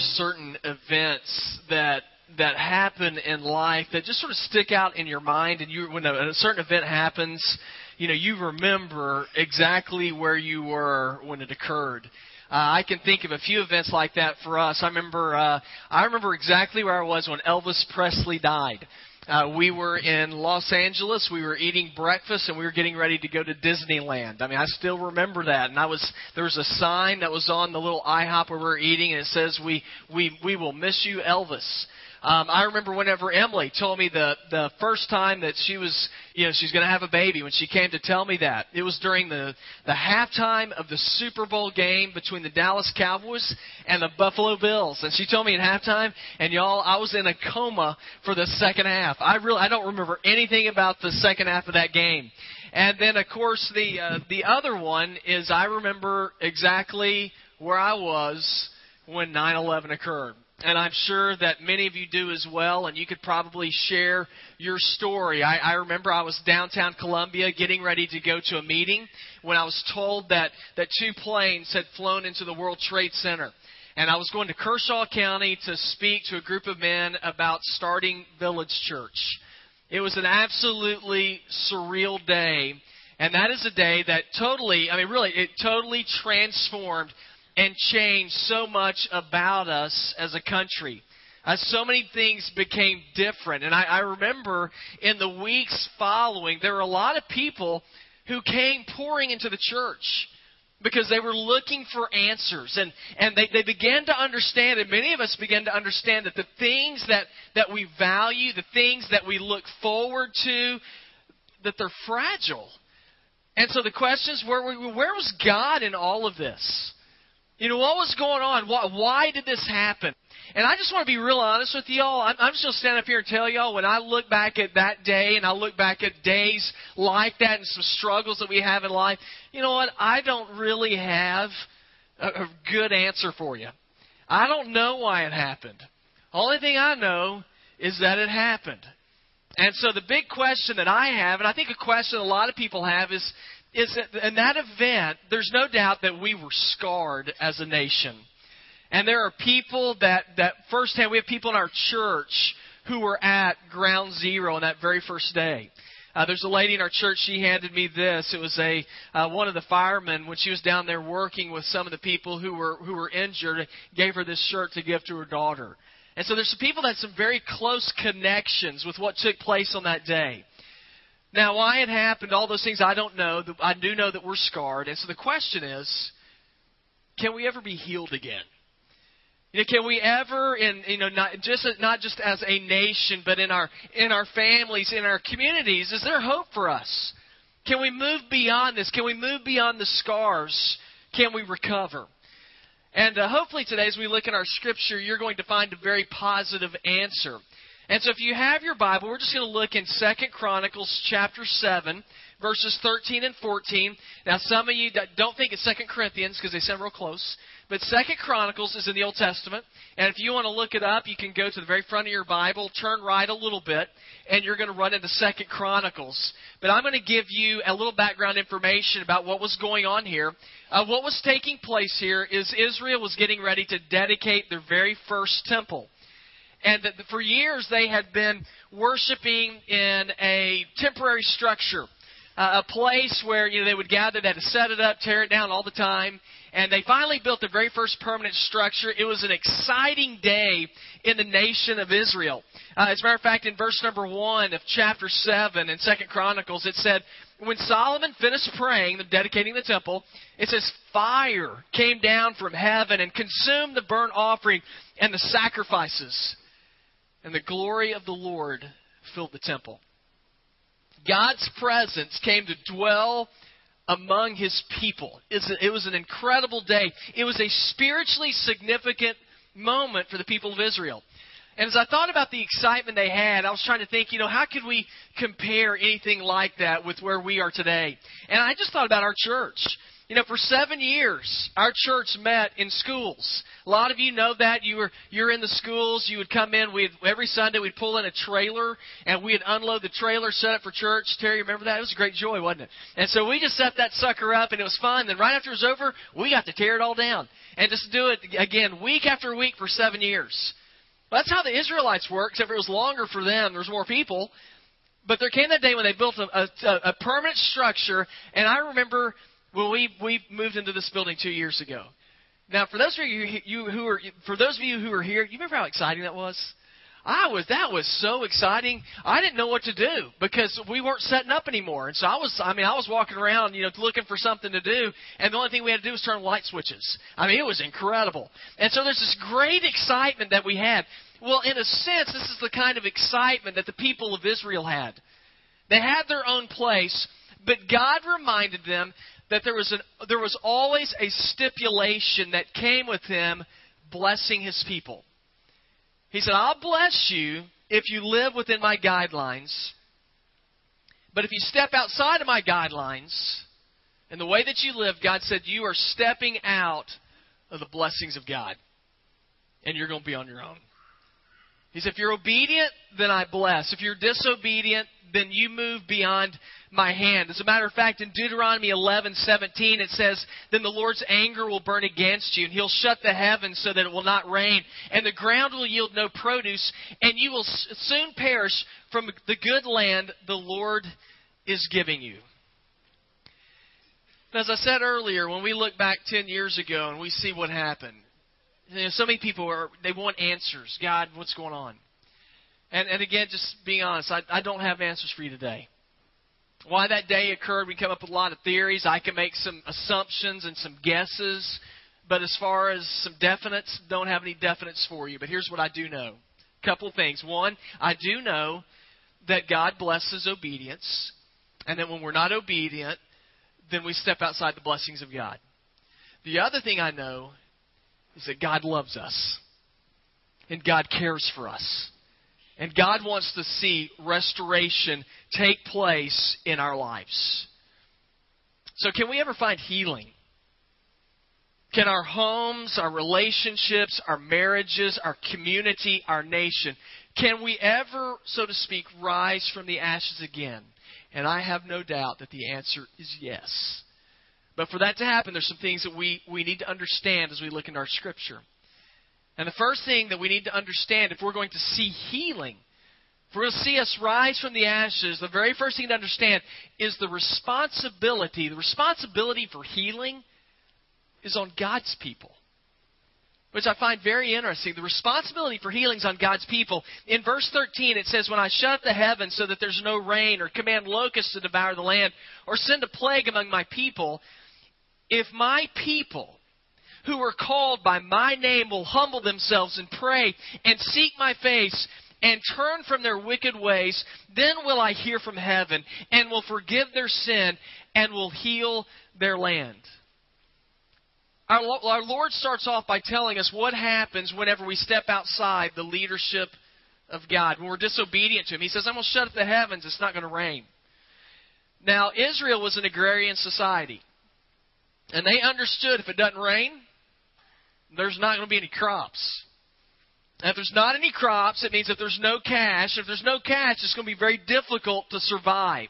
certain events that that happen in life that just sort of stick out in your mind, and you when a, a certain event happens, you know you remember exactly where you were when it occurred. Uh, I can think of a few events like that for us. I remember uh, I remember exactly where I was when Elvis Presley died. Uh, we were in Los Angeles. We were eating breakfast, and we were getting ready to go to Disneyland. I mean, I still remember that. And I was there was a sign that was on the little IHOP where we were eating, and it says, "We we we will miss you, Elvis." Um, I remember whenever Emily told me the the first time that she was, you know, she's going to have a baby. When she came to tell me that, it was during the the halftime of the Super Bowl game between the Dallas Cowboys and the Buffalo Bills. And she told me at halftime, and y'all, I was in a coma for the second half. I really I don't remember anything about the second half of that game. And then, of course, the uh, the other one is I remember exactly where I was when 9/11 occurred and I'm sure that many of you do as well, and you could probably share your story. I, I remember I was downtown Columbia getting ready to go to a meeting when I was told that, that two planes had flown into the World Trade Center. And I was going to Kershaw County to speak to a group of men about starting Village Church. It was an absolutely surreal day. And that is a day that totally, I mean, really, it totally transformed and changed so much about us as a country. Uh, so many things became different. And I, I remember in the weeks following, there were a lot of people who came pouring into the church because they were looking for answers and, and they, they began to understand and many of us began to understand that the things that, that we value the things that we look forward to that they're fragile and so the question is where, where was god in all of this you know, what was going on? Why, why did this happen? And I just want to be real honest with y'all. I'm, I'm just going to stand up here and tell y'all when I look back at that day and I look back at days like that and some struggles that we have in life, you know what? I don't really have a, a good answer for you. I don't know why it happened. Only thing I know is that it happened. And so the big question that I have, and I think a question a lot of people have, is is in that event, there's no doubt that we were scarred as a nation. And there are people that, that firsthand, we have people in our church who were at ground zero on that very first day. Uh, there's a lady in our church. She handed me this. It was a uh, one of the firemen when she was down there working with some of the people who were who were injured. Gave her this shirt to give to her daughter. And so there's some people that had some very close connections with what took place on that day. Now, why it happened, all those things, I don't know. I do know that we're scarred. And so the question is, can we ever be healed again? You know, can we ever, in you know, not just not just as a nation, but in our in our families, in our communities, is there hope for us? Can we move beyond this? Can we move beyond the scars? Can we recover? And uh, hopefully today, as we look at our scripture, you're going to find a very positive answer. And so if you have your Bible, we're just going to look in Second Chronicles chapter 7, verses 13 and 14. Now, some of you don't think it's Second Corinthians because they sound real close. But Second Chronicles is in the Old Testament. And if you want to look it up, you can go to the very front of your Bible, turn right a little bit, and you're going to run into Second Chronicles. But I'm going to give you a little background information about what was going on here. Uh, what was taking place here is Israel was getting ready to dedicate their very first temple. And that for years they had been worshiping in a temporary structure, uh, a place where you know they would gather, they had to set it up, tear it down all the time, and they finally built the very first permanent structure. It was an exciting day in the nation of Israel. Uh, as a matter of fact, in verse number one of chapter seven in Second Chronicles, it said, "When Solomon finished praying, the dedicating the temple, it says fire came down from heaven and consumed the burnt offering and the sacrifices." And the glory of the Lord filled the temple. God's presence came to dwell among his people. It was an incredible day. It was a spiritually significant moment for the people of Israel. And as I thought about the excitement they had, I was trying to think, you know, how could we compare anything like that with where we are today? And I just thought about our church. You know, for seven years, our church met in schools. A lot of you know that. You were you're in the schools. You would come in. We every Sunday we'd pull in a trailer and we'd unload the trailer, set it for church. Terry, remember that? It was a great joy, wasn't it? And so we just set that sucker up, and it was fun. Then right after it was over, we got to tear it all down and just do it again week after week for seven years. That's how the Israelites worked, except it was longer for them. There was more people. But there came that day when they built a, a, a permanent structure, and I remember well, we we moved into this building two years ago. Now, for those of you, you who are for those of you who are here, you remember how exciting that was? I was that was so exciting. I didn't know what to do because we weren't setting up anymore, and so I was. I mean, I was walking around, you know, looking for something to do, and the only thing we had to do was turn light switches. I mean, it was incredible. And so there's this great excitement that we had. Well, in a sense, this is the kind of excitement that the people of Israel had. They had their own place, but God reminded them that there was, an, there was always a stipulation that came with him blessing his people. He said, I'll bless you if you live within my guidelines. But if you step outside of my guidelines and the way that you live, God said, you are stepping out of the blessings of God. And you're going to be on your own. He said, if you're obedient, then I bless. If you're disobedient, then you move beyond my hand. As a matter of fact, in Deuteronomy 11:17 it says, "Then the Lord's anger will burn against you, and he'll shut the heavens so that it will not rain, and the ground will yield no produce, and you will soon perish from the good land the Lord is giving you." As I said earlier, when we look back 10 years ago and we see what happened, you know, so many people are they want answers. God, what's going on? And, and again, just being honest, I, I don't have answers for you today. Why that day occurred, we come up with a lot of theories. I can make some assumptions and some guesses, but as far as some definites, don't have any definites for you. But here's what I do know. A couple things. One, I do know that God blesses obedience, and that when we're not obedient, then we step outside the blessings of God. The other thing I know is that God loves us, and God cares for us. And God wants to see restoration take place in our lives. So, can we ever find healing? Can our homes, our relationships, our marriages, our community, our nation, can we ever, so to speak, rise from the ashes again? And I have no doubt that the answer is yes. But for that to happen, there's some things that we, we need to understand as we look into our scripture. And the first thing that we need to understand if we're going to see healing, if we're going to see us rise from the ashes, the very first thing to understand is the responsibility. The responsibility for healing is on God's people. Which I find very interesting. The responsibility for healing is on God's people. In verse 13, it says, When I shut the heavens so that there's no rain, or command locusts to devour the land, or send a plague among my people, if my people, who are called by my name will humble themselves and pray and seek my face and turn from their wicked ways, then will I hear from heaven and will forgive their sin and will heal their land. Our, our Lord starts off by telling us what happens whenever we step outside the leadership of God. When we're disobedient to Him, He says, I'm going to shut up the heavens, it's not going to rain. Now, Israel was an agrarian society. And they understood if it doesn't rain, there's not going to be any crops. And if there's not any crops, it means if there's no cash, if there's no cash, it's going to be very difficult to survive.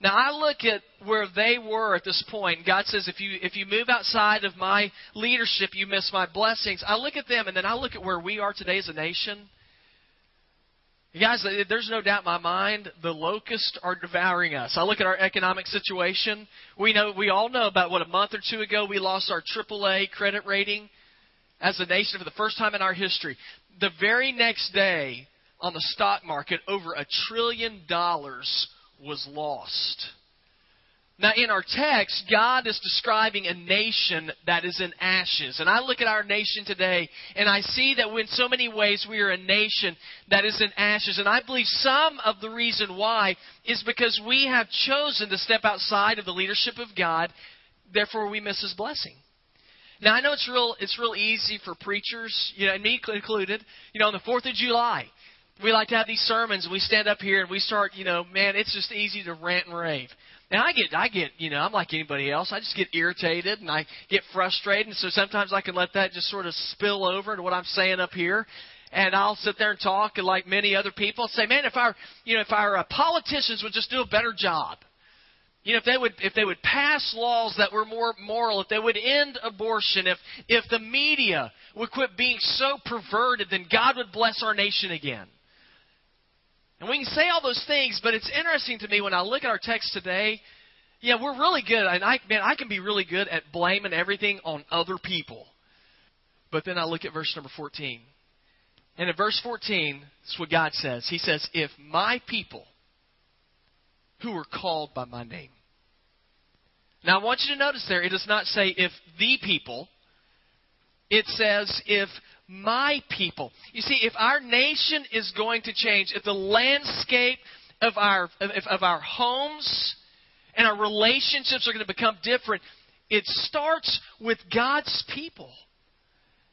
Now I look at where they were at this point. God says, if you if you move outside of my leadership, you miss my blessings. I look at them, and then I look at where we are today as a nation. Guys, there's no doubt in my mind the locusts are devouring us. I look at our economic situation. We know we all know about what a month or two ago we lost our AAA credit rating as a nation for the first time in our history. The very next day on the stock market, over a trillion dollars was lost. Now, in our text, God is describing a nation that is in ashes. And I look at our nation today, and I see that in so many ways we are a nation that is in ashes. And I believe some of the reason why is because we have chosen to step outside of the leadership of God, therefore we miss His blessing. Now, I know it's real, it's real easy for preachers, you know, and me included, you know, on the 4th of July, we like to have these sermons, we stand up here and we start, you know, man, it's just easy to rant and rave. And I get, I get, you know, I'm like anybody else. I just get irritated and I get frustrated. And so sometimes I can let that just sort of spill over into what I'm saying up here. And I'll sit there and talk, and like many other people, say, man, if our, you know, if our uh, politicians would just do a better job, you know, if they would if they would pass laws that were more moral, if they would end abortion, if if the media would quit being so perverted, then God would bless our nation again. And we can say all those things, but it's interesting to me when I look at our text today. Yeah, we're really good, and I man, I can be really good at blaming everything on other people. But then I look at verse number 14. And in verse 14, that's what God says. He says, If my people who are called by my name. Now I want you to notice there, it does not say if the people. It says if my people. You see, if our nation is going to change, if the landscape of our, of, of our homes and our relationships are going to become different, it starts with God's people.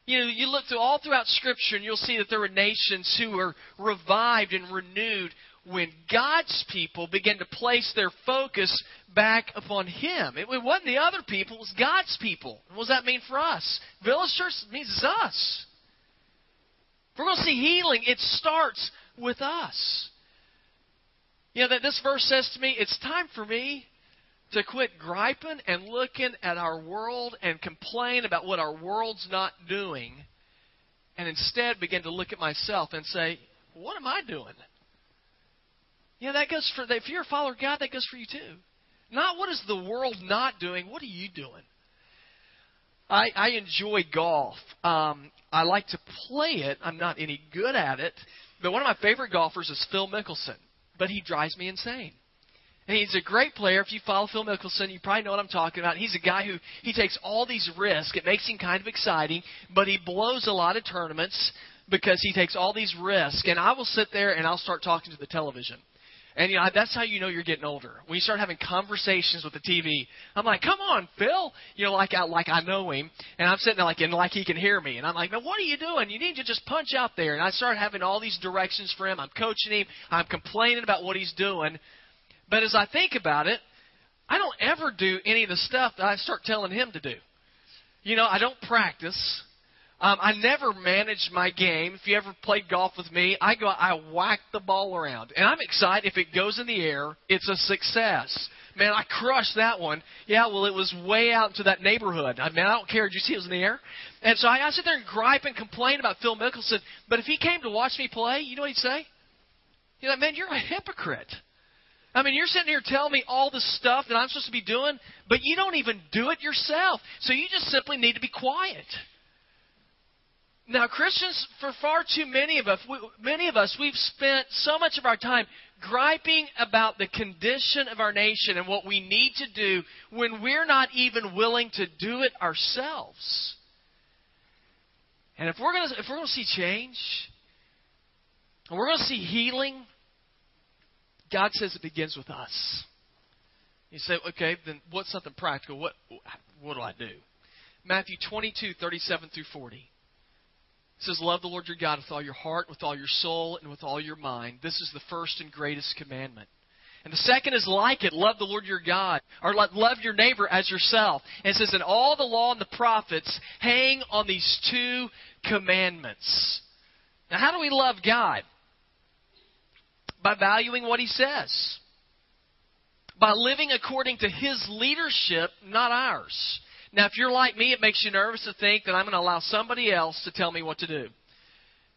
You know, you look through all throughout Scripture and you'll see that there were nations who were revived and renewed when God's people began to place their focus back upon Him. It wasn't the other people, it was God's people. what does that mean for us? Village Church means us. If we're going to see healing, it starts with us. You know, that this verse says to me, it's time for me to quit griping and looking at our world and complain about what our world's not doing, and instead begin to look at myself and say, what am I doing? You know, that goes for, if you're a follower of God, that goes for you too. Not what is the world not doing, what are you doing? I, I enjoy golf. Um, I like to play it. I'm not any good at it. But one of my favorite golfers is Phil Mickelson. But he drives me insane. And he's a great player. If you follow Phil Mickelson, you probably know what I'm talking about. He's a guy who he takes all these risks. It makes him kind of exciting, but he blows a lot of tournaments because he takes all these risks. And I will sit there and I'll start talking to the television. And you know that's how you know you're getting older. When you start having conversations with the TV, I'm like, "Come on, Phil," you know, like I like I know him, and I'm sitting there like and like he can hear me, and I'm like, "Man, what are you doing? You need to just punch out there." And I start having all these directions for him. I'm coaching him. I'm complaining about what he's doing, but as I think about it, I don't ever do any of the stuff that I start telling him to do. You know, I don't practice. Um, I never managed my game. If you ever played golf with me, I go, I whack the ball around, and I'm excited. If it goes in the air, it's a success. Man, I crushed that one. Yeah, well, it was way out into that neighborhood. I mean, I don't care. Did you see it was in the air? And so I, I sit there and gripe and complain about Phil Mickelson. But if he came to watch me play, you know what he'd say? He'd like, man, you're a hypocrite. I mean, you're sitting here telling me all the stuff that I'm supposed to be doing, but you don't even do it yourself. So you just simply need to be quiet. Now, Christians, for far too many of us, we, many of us, we've spent so much of our time griping about the condition of our nation and what we need to do when we're not even willing to do it ourselves. And if we're going to, if we're going to see change, and we're going to see healing, God says it begins with us. You say, okay, then what's something practical? What, what do I do? Matthew 22, 37 through 40. It says, Love the Lord your God with all your heart, with all your soul, and with all your mind. This is the first and greatest commandment. And the second is like it love the Lord your God, or love your neighbor as yourself. And it says, And all the law and the prophets hang on these two commandments. Now, how do we love God? By valuing what He says, by living according to His leadership, not ours. Now, if you're like me, it makes you nervous to think that I'm going to allow somebody else to tell me what to do.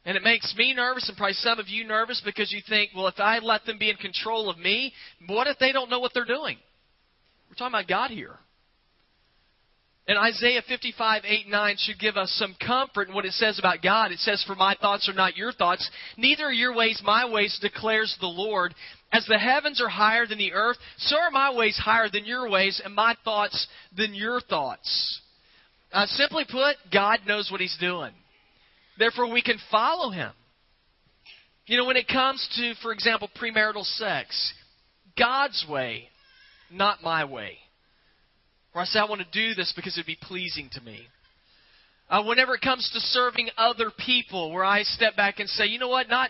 And it makes me nervous, and probably some of you nervous, because you think, well, if I let them be in control of me, what if they don't know what they're doing? We're talking about God here. And Isaiah 55, 8, 9 should give us some comfort in what it says about God. It says, For my thoughts are not your thoughts, neither are your ways my ways, declares the Lord. As the heavens are higher than the earth, so are my ways higher than your ways, and my thoughts than your thoughts. Uh, simply put, God knows what He's doing. Therefore, we can follow Him. You know, when it comes to, for example, premarital sex, God's way, not my way. Or I say, I want to do this because it'd be pleasing to me. Uh, whenever it comes to serving other people, where I step back and say, you know what, not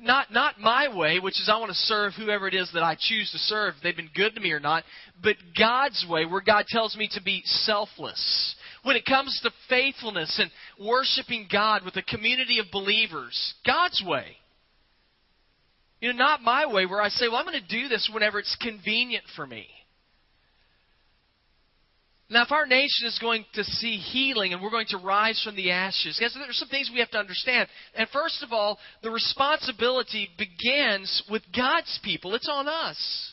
Not, not my way, which is I want to serve whoever it is that I choose to serve, they've been good to me or not, but God's way, where God tells me to be selfless. When it comes to faithfulness and worshiping God with a community of believers, God's way. You know, not my way, where I say, well, I'm going to do this whenever it's convenient for me. Now, if our nation is going to see healing and we're going to rise from the ashes, there are some things we have to understand. And first of all, the responsibility begins with God's people. It's on us.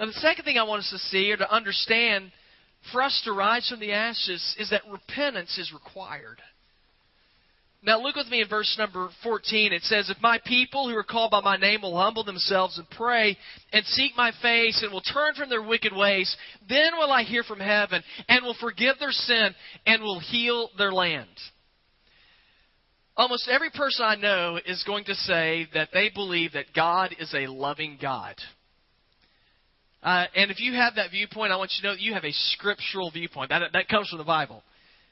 And the second thing I want us to see or to understand for us to rise from the ashes is that repentance is required. Now, look with me in verse number 14. It says, If my people who are called by my name will humble themselves and pray and seek my face and will turn from their wicked ways, then will I hear from heaven and will forgive their sin and will heal their land. Almost every person I know is going to say that they believe that God is a loving God. Uh, and if you have that viewpoint, I want you to know that you have a scriptural viewpoint. That, that comes from the Bible.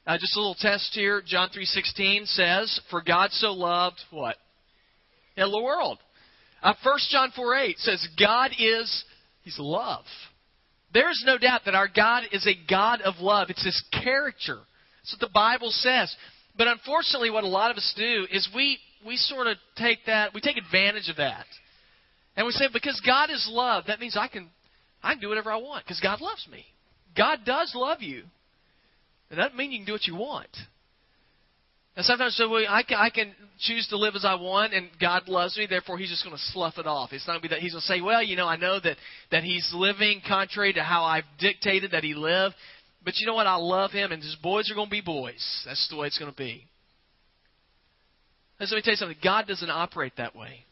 Uh, just a little test here. John 3.16 says, For God so loved, what? Yeah, the world. Uh, 1 John 4.8 says, God is, He's love. There's no doubt that our God is a God of love. It's His character. That's what the Bible says. But unfortunately, what a lot of us do is we, we sort of take that, we take advantage of that. And we say, because God is love, that means I can, I can do whatever I want because God loves me. God does love you. It doesn't mean you can do what you want. And sometimes so we, I, can, I can choose to live as I want, and God loves me. Therefore, He's just going to slough it off. It's not going to be that He's going to say, "Well, you know, I know that that He's living contrary to how I've dictated that He live, but you know what? I love Him, and His boys are going to be boys. That's the way it's going to be." And so let me tell you something. God doesn't operate that way.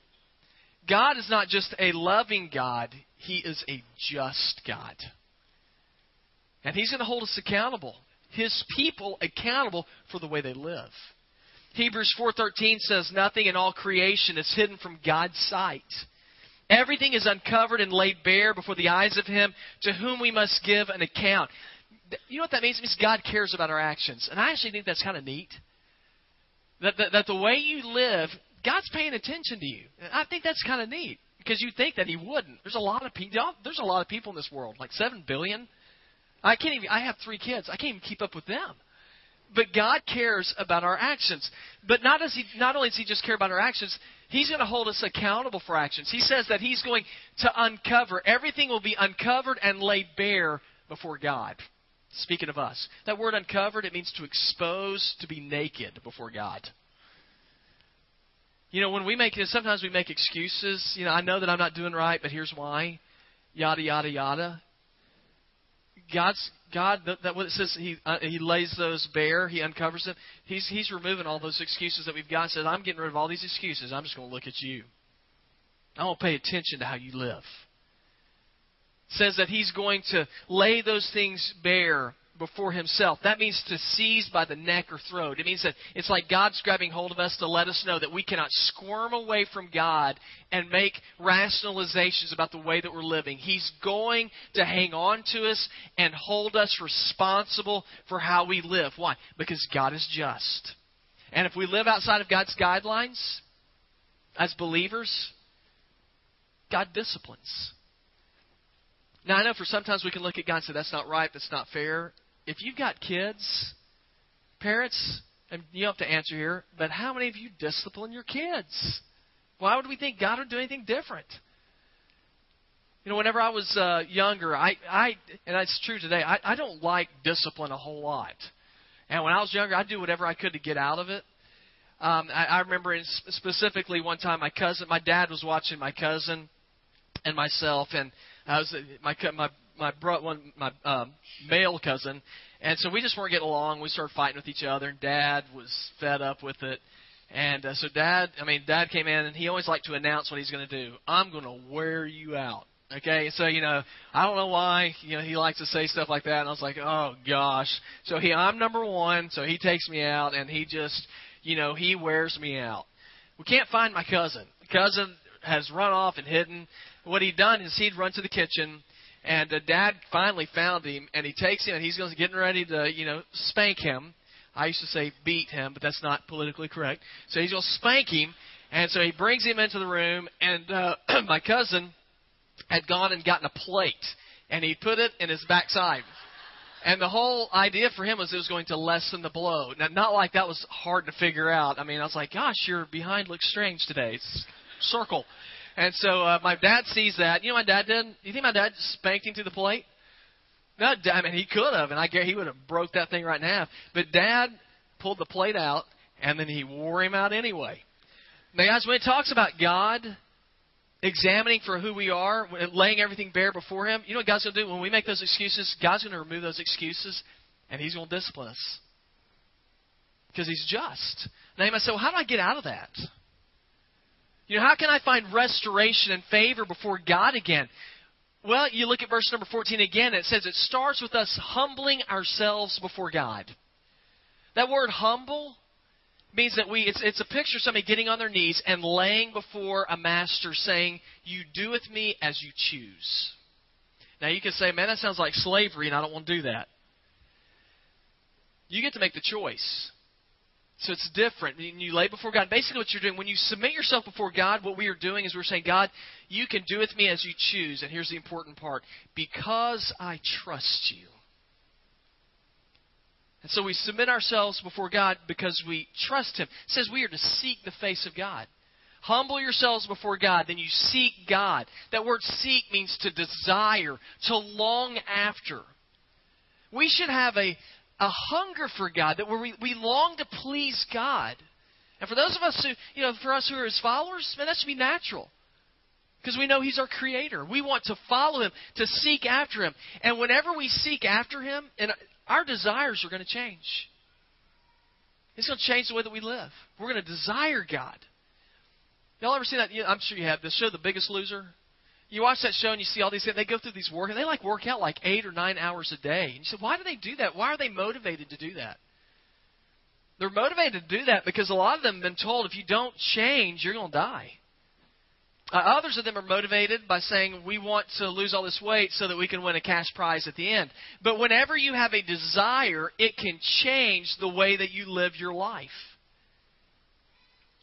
God is not just a loving God; He is a just God, and He's going to hold us accountable his people accountable for the way they live. Hebrews 4:13 says nothing in all creation is hidden from God's sight. Everything is uncovered and laid bare before the eyes of him to whom we must give an account. You know what that means? It means God cares about our actions. And I actually think that's kind of neat. That, that, that the way you live, God's paying attention to you. And I think that's kind of neat because you think that He wouldn't. There's a lot of people. There's a lot of people in this world, like seven billion. I can't even. I have three kids. I can't even keep up with them. But God cares about our actions. But not as he, not only does He just care about our actions, He's going to hold us accountable for actions. He says that He's going to uncover everything will be uncovered and laid bare before God. Speaking of us, that word uncovered it means to expose, to be naked before God. You know, when we make sometimes we make excuses. You know, I know that I'm not doing right, but here's why. Yada yada yada. God's God that, that what it says he uh, he lays those bare, he uncovers them. He's he's removing all those excuses that we've got. Says I'm getting rid of all these excuses. I'm just going to look at you. I won't pay attention to how you live. says that he's going to lay those things bare before himself. That means to seize by the neck or throat. It means that it's like God's grabbing hold of us to let us know that we cannot squirm away from God and make rationalizations about the way that we're living. He's going to hang on to us and hold us responsible for how we live. Why? Because God is just. And if we live outside of God's guidelines as believers, God disciplines. Now, I know for sometimes we can look at God and say, that's not right, that's not fair if you've got kids, parents, and you have to answer here, but how many of you discipline your kids? Why would we think God would do anything different? You know, whenever I was uh, younger, I, I, and it's true today, I, I don't like discipline a whole lot. And when I was younger, I'd do whatever I could to get out of it. Um, I, I remember in specifically one time, my cousin, my dad was watching my cousin and myself, and I was my my my bro, one my um, male cousin, and so we just weren't getting along. We started fighting with each other, and Dad was fed up with it. And uh, so Dad, I mean, Dad came in, and he always liked to announce what he's going to do. I'm going to wear you out. Okay, so you know, I don't know why you know he likes to say stuff like that, and I was like, oh gosh. So he, I'm number one, so he takes me out, and he just, you know, he wears me out. We can't find my cousin. Cousin has run off and hidden. What he'd done is he'd run to the kitchen and uh, Dad finally found him, and he takes him, and he's going getting ready to, you know, spank him. I used to say beat him, but that's not politically correct. So he's going to spank him, and so he brings him into the room, and uh, my cousin had gone and gotten a plate, and he put it in his backside. And the whole idea for him was it was going to lessen the blow. Now, not like that was hard to figure out. I mean, I was like, gosh, your behind looks strange today. It's circle. And so uh, my dad sees that. You know my dad did? You think my dad spanked him to the plate? No, I mean, he could have, and I he would have broke that thing right in half. But dad pulled the plate out, and then he wore him out anyway. Now, guys, when it talks about God examining for who we are, laying everything bare before Him, you know what God's going to do? When we make those excuses, God's going to remove those excuses, and He's going to discipline us. Because He's just. Now, you might say, well, how do I get out of that? You know, how can I find restoration and favor before God again? Well, you look at verse number 14 again, it says it starts with us humbling ourselves before God. That word humble means that we it's, it's a picture of somebody getting on their knees and laying before a master saying you do with me as you choose now you can say man that sounds like slavery and i don't want to do that you get to make the choice so it's different you lay before god basically what you're doing when you submit yourself before god what we are doing is we're saying god you can do with me as you choose and here's the important part because i trust you and so we submit ourselves before God because we trust Him. It says we are to seek the face of God. Humble yourselves before God, then you seek God. That word seek means to desire, to long after. We should have a, a hunger for God, that we, we long to please God. And for those of us who, you know, for us who are His followers, man, that should be natural. Because we know He's our Creator. We want to follow Him, to seek after Him. And whenever we seek after Him, and our desires are going to change. It's going to change the way that we live. We're going to desire God. Y'all ever seen that? I'm sure you have. The show, The Biggest Loser. You watch that show and you see all these. They go through these work, and they like work out like eight or nine hours a day. And you say, why do they do that? Why are they motivated to do that? They're motivated to do that because a lot of them have been told if you don't change, you're going to die. Uh, others of them are motivated by saying, we want to lose all this weight so that we can win a cash prize at the end. But whenever you have a desire, it can change the way that you live your life.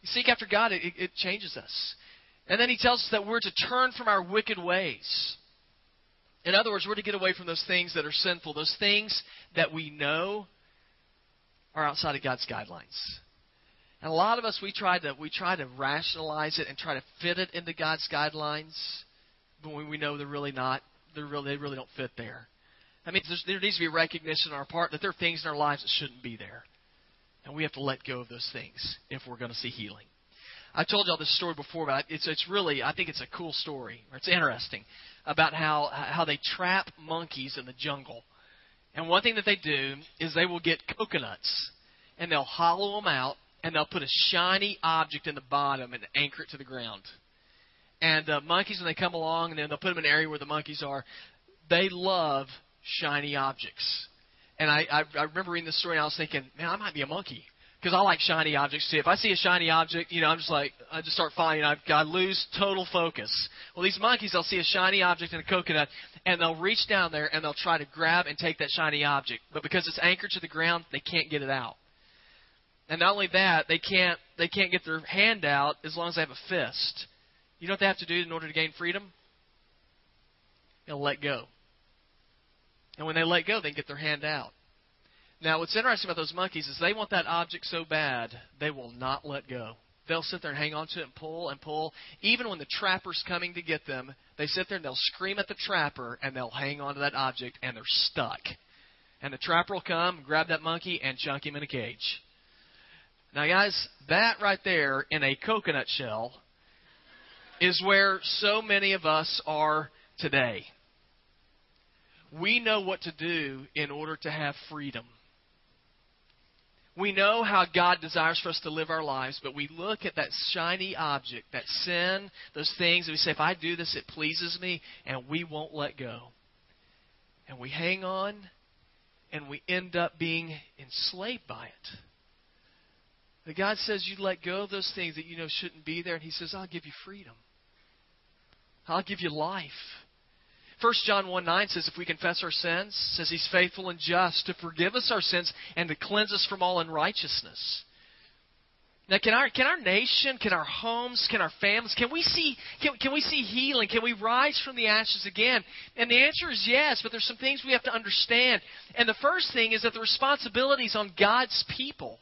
You seek after God, it, it changes us. And then he tells us that we're to turn from our wicked ways. In other words, we're to get away from those things that are sinful, those things that we know are outside of God's guidelines. And a lot of us we try to we try to rationalize it and try to fit it into God's guidelines, but we know they're really not. They're really they really don't fit there. I mean, there needs to be recognition on our part that there are things in our lives that shouldn't be there, and we have to let go of those things if we're going to see healing. I told y'all this story before, but it's it's really I think it's a cool story. It's interesting about how how they trap monkeys in the jungle. And one thing that they do is they will get coconuts and they'll hollow them out and they'll put a shiny object in the bottom and anchor it to the ground. And uh, monkeys, when they come along, and then they'll put them in an area where the monkeys are, they love shiny objects. And I, I, I remember reading this story, and I was thinking, man, I might be a monkey because I like shiny objects too. If I see a shiny object, you know, I'm just like, I just start finding, I, I lose total focus. Well, these monkeys, they'll see a shiny object in a coconut, and they'll reach down there and they'll try to grab and take that shiny object. But because it's anchored to the ground, they can't get it out. And not only that, they can't they can't get their hand out as long as they have a fist. You know what they have to do in order to gain freedom? They'll let go. And when they let go, they get their hand out. Now, what's interesting about those monkeys is they want that object so bad, they will not let go. They'll sit there and hang on to it and pull and pull. Even when the trapper's coming to get them, they sit there and they'll scream at the trapper and they'll hang on to that object and they're stuck. And the trapper will come, grab that monkey, and chunk him in a cage. Now, guys, that right there in a coconut shell is where so many of us are today. We know what to do in order to have freedom. We know how God desires for us to live our lives, but we look at that shiny object, that sin, those things, and we say, if I do this, it pleases me, and we won't let go. And we hang on, and we end up being enslaved by it. That God says you let go of those things that you know shouldn't be there, and He says, I'll give you freedom. I'll give you life. 1 John 1 9 says, If we confess our sins, says He's faithful and just to forgive us our sins and to cleanse us from all unrighteousness. Now, can our, can our nation, can our homes, can our families, can we, see, can, can we see healing? Can we rise from the ashes again? And the answer is yes, but there's some things we have to understand. And the first thing is that the responsibility is on God's people.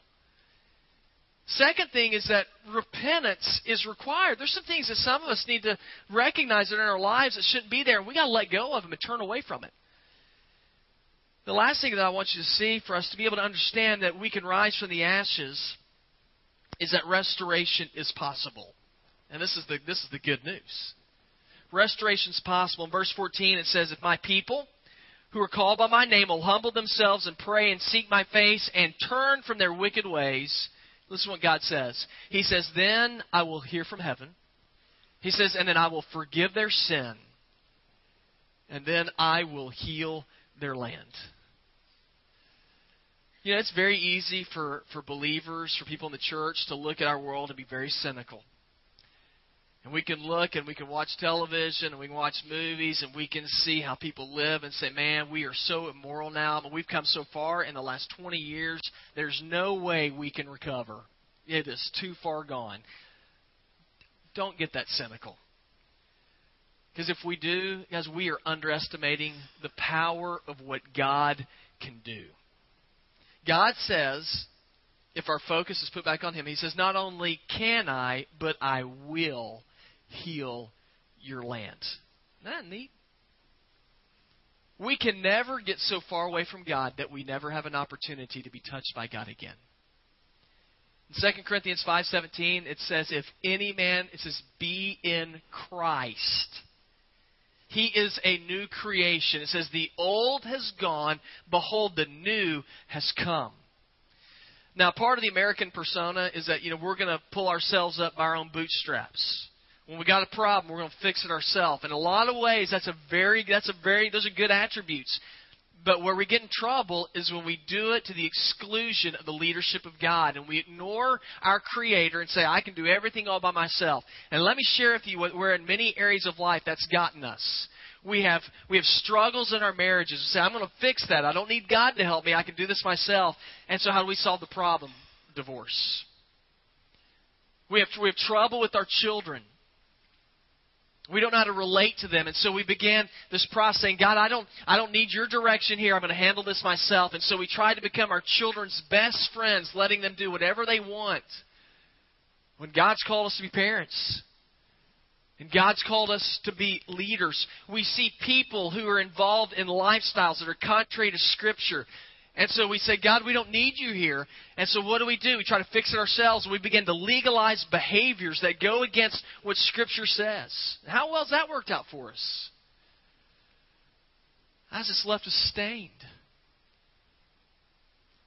Second thing is that repentance is required. There's some things that some of us need to recognize that in our lives that shouldn't be there, and we got to let go of them and turn away from it. The last thing that I want you to see for us to be able to understand that we can rise from the ashes is that restoration is possible. And this is the, this is the good news. Restoration is possible. In verse 14, it says, If my people who are called by my name will humble themselves and pray and seek my face and turn from their wicked ways, listen to what God says. He says, Then I will hear from heaven. He says, And then I will forgive their sin. And then I will heal their land. You know, it's very easy for, for believers, for people in the church, to look at our world and be very cynical. And we can look and we can watch television and we can watch movies and we can see how people live and say, man, we are so immoral now. But we've come so far in the last 20 years, there's no way we can recover. It is too far gone. Don't get that cynical. Because if we do, guys, we are underestimating the power of what God can do. God says, if our focus is put back on Him, He says, not only can I, but I will heal your land. Isn't that neat? We can never get so far away from God that we never have an opportunity to be touched by God again. In 2 Corinthians 5:17 it says if any man it says be in Christ he is a new creation. It says, The old has gone, behold, the new has come. Now, part of the American persona is that, you know, we're going to pull ourselves up by our own bootstraps. When we got a problem, we're going to fix it ourselves. In a lot of ways, that's a very, that's a very, those are good attributes. But where we get in trouble is when we do it to the exclusion of the leadership of God and we ignore our Creator and say, I can do everything all by myself. And let me share with you where in many areas of life that's gotten us. We have, we have struggles in our marriages. We say, I'm going to fix that. I don't need God to help me. I can do this myself. And so how do we solve the problem? Divorce. We have, we have trouble with our children. We don't know how to relate to them. And so we began this process saying, God, I don't, I don't need your direction here. I'm going to handle this myself. And so we tried to become our children's best friends, letting them do whatever they want. When God's called us to be parents. And God's called us to be leaders. We see people who are involved in lifestyles that are contrary to Scripture. And so we say, God, we don't need you here. And so what do we do? We try to fix it ourselves. We begin to legalize behaviors that go against what Scripture says. How well has that worked out for us? How's this left us stained?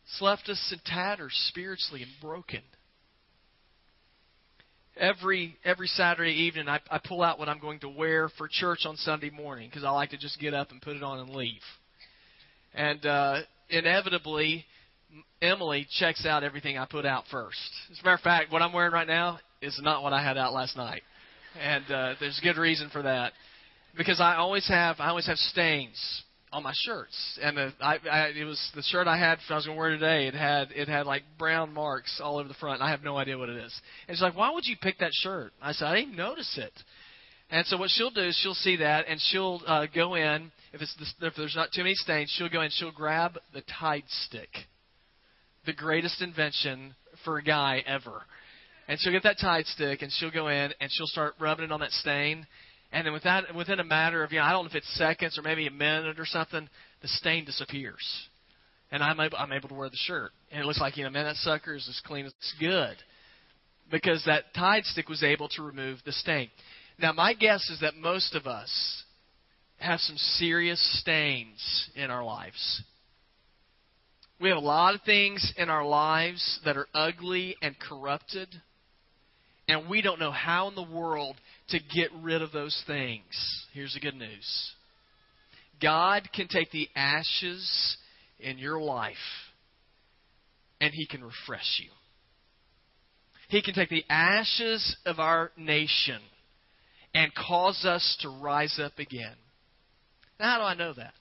It's left us in tatters spiritually and broken. Every every Saturday evening, I, I pull out what I'm going to wear for church on Sunday morning because I like to just get up and put it on and leave. And uh, inevitably, Emily checks out everything I put out first. As a matter of fact, what I'm wearing right now is not what I had out last night, and uh, there's good reason for that because I always have I always have stains on my shirts, and the, I, I it was the shirt I had I was going to wear today. It had it had like brown marks all over the front. And I have no idea what it is. And she's like, "Why would you pick that shirt?" I said, "I didn't notice it." And so what she'll do is she'll see that and she'll uh, go in if it's the, if there's not too many stains, she'll go in she'll grab the Tide stick, the greatest invention for a guy ever. And she'll get that Tide stick and she'll go in and she'll start rubbing it on that stain. And then with within a matter of you know I don't know if it's seconds or maybe a minute or something, the stain disappears. And I'm able, I'm able to wear the shirt, and it looks like you know man that sucker is as clean as it's good because that Tide stick was able to remove the stain. Now, my guess is that most of us have some serious stains in our lives. We have a lot of things in our lives that are ugly and corrupted, and we don't know how in the world to get rid of those things. Here's the good news God can take the ashes in your life and He can refresh you. He can take the ashes of our nation and cause us to rise up again. Now, how do I know that?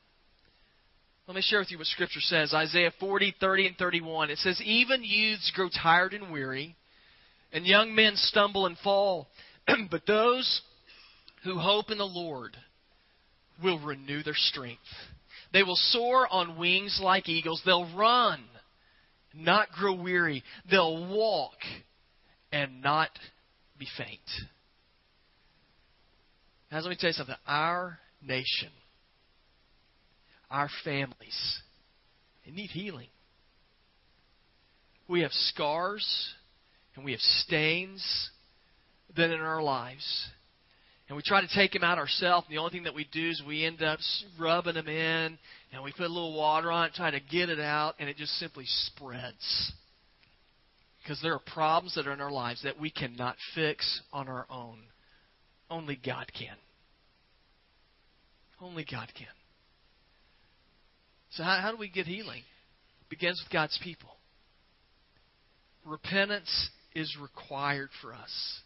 Let me share with you what Scripture says Isaiah 40, 30, and 31. It says, Even youths grow tired and weary, and young men stumble and fall. but those who hope in the Lord will renew their strength. They will soar on wings like eagles. They'll run, not grow weary. They'll walk and not be faint. Now, let me tell you something. Our nation, our families, they need healing. We have scars and we have stains that in our lives and we try to take them out ourselves. And the only thing that we do is we end up rubbing them in, and we put a little water on it, trying to get it out, and it just simply spreads. Because there are problems that are in our lives that we cannot fix on our own. Only God can. Only God can. So, how, how do we get healing? It begins with God's people. Repentance is required for us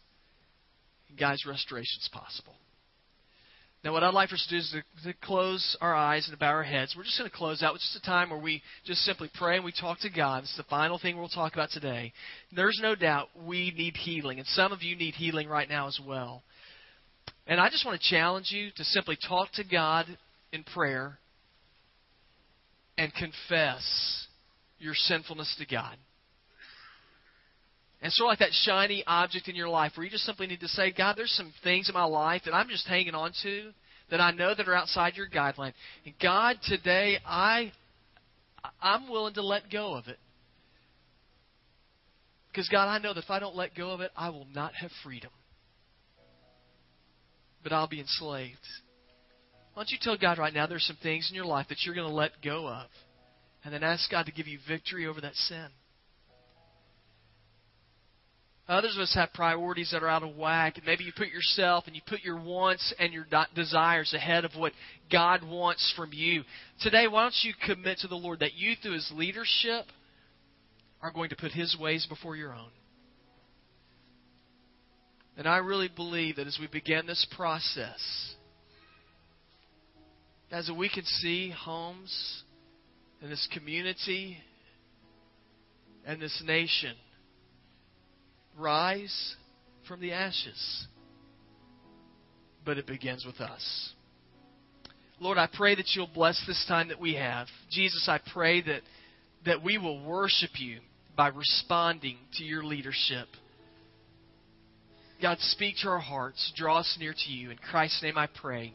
guys, restoration is possible. Now, what I'd like for us to do is to, to close our eyes and bow our heads. We're just going to close out with just a time where we just simply pray and we talk to God. It's the final thing we'll talk about today. There's no doubt we need healing, and some of you need healing right now as well. And I just want to challenge you to simply talk to God in prayer and confess your sinfulness to God. And sort of like that shiny object in your life where you just simply need to say, God, there's some things in my life that I'm just hanging on to that I know that are outside your guideline. And God, today I I'm willing to let go of it. Because God, I know that if I don't let go of it, I will not have freedom. But I'll be enslaved. Why don't you tell God right now there's some things in your life that you're going to let go of? And then ask God to give you victory over that sin. Others of us have priorities that are out of whack. Maybe you put yourself and you put your wants and your desires ahead of what God wants from you. Today, why don't you commit to the Lord that you, through His leadership, are going to put His ways before your own? And I really believe that as we begin this process, as we can see homes in this community and this nation rise from the ashes. But it begins with us. Lord, I pray that you'll bless this time that we have. Jesus, I pray that, that we will worship you by responding to your leadership. God, speak to our hearts. Draw us near to you. In Christ's name I pray.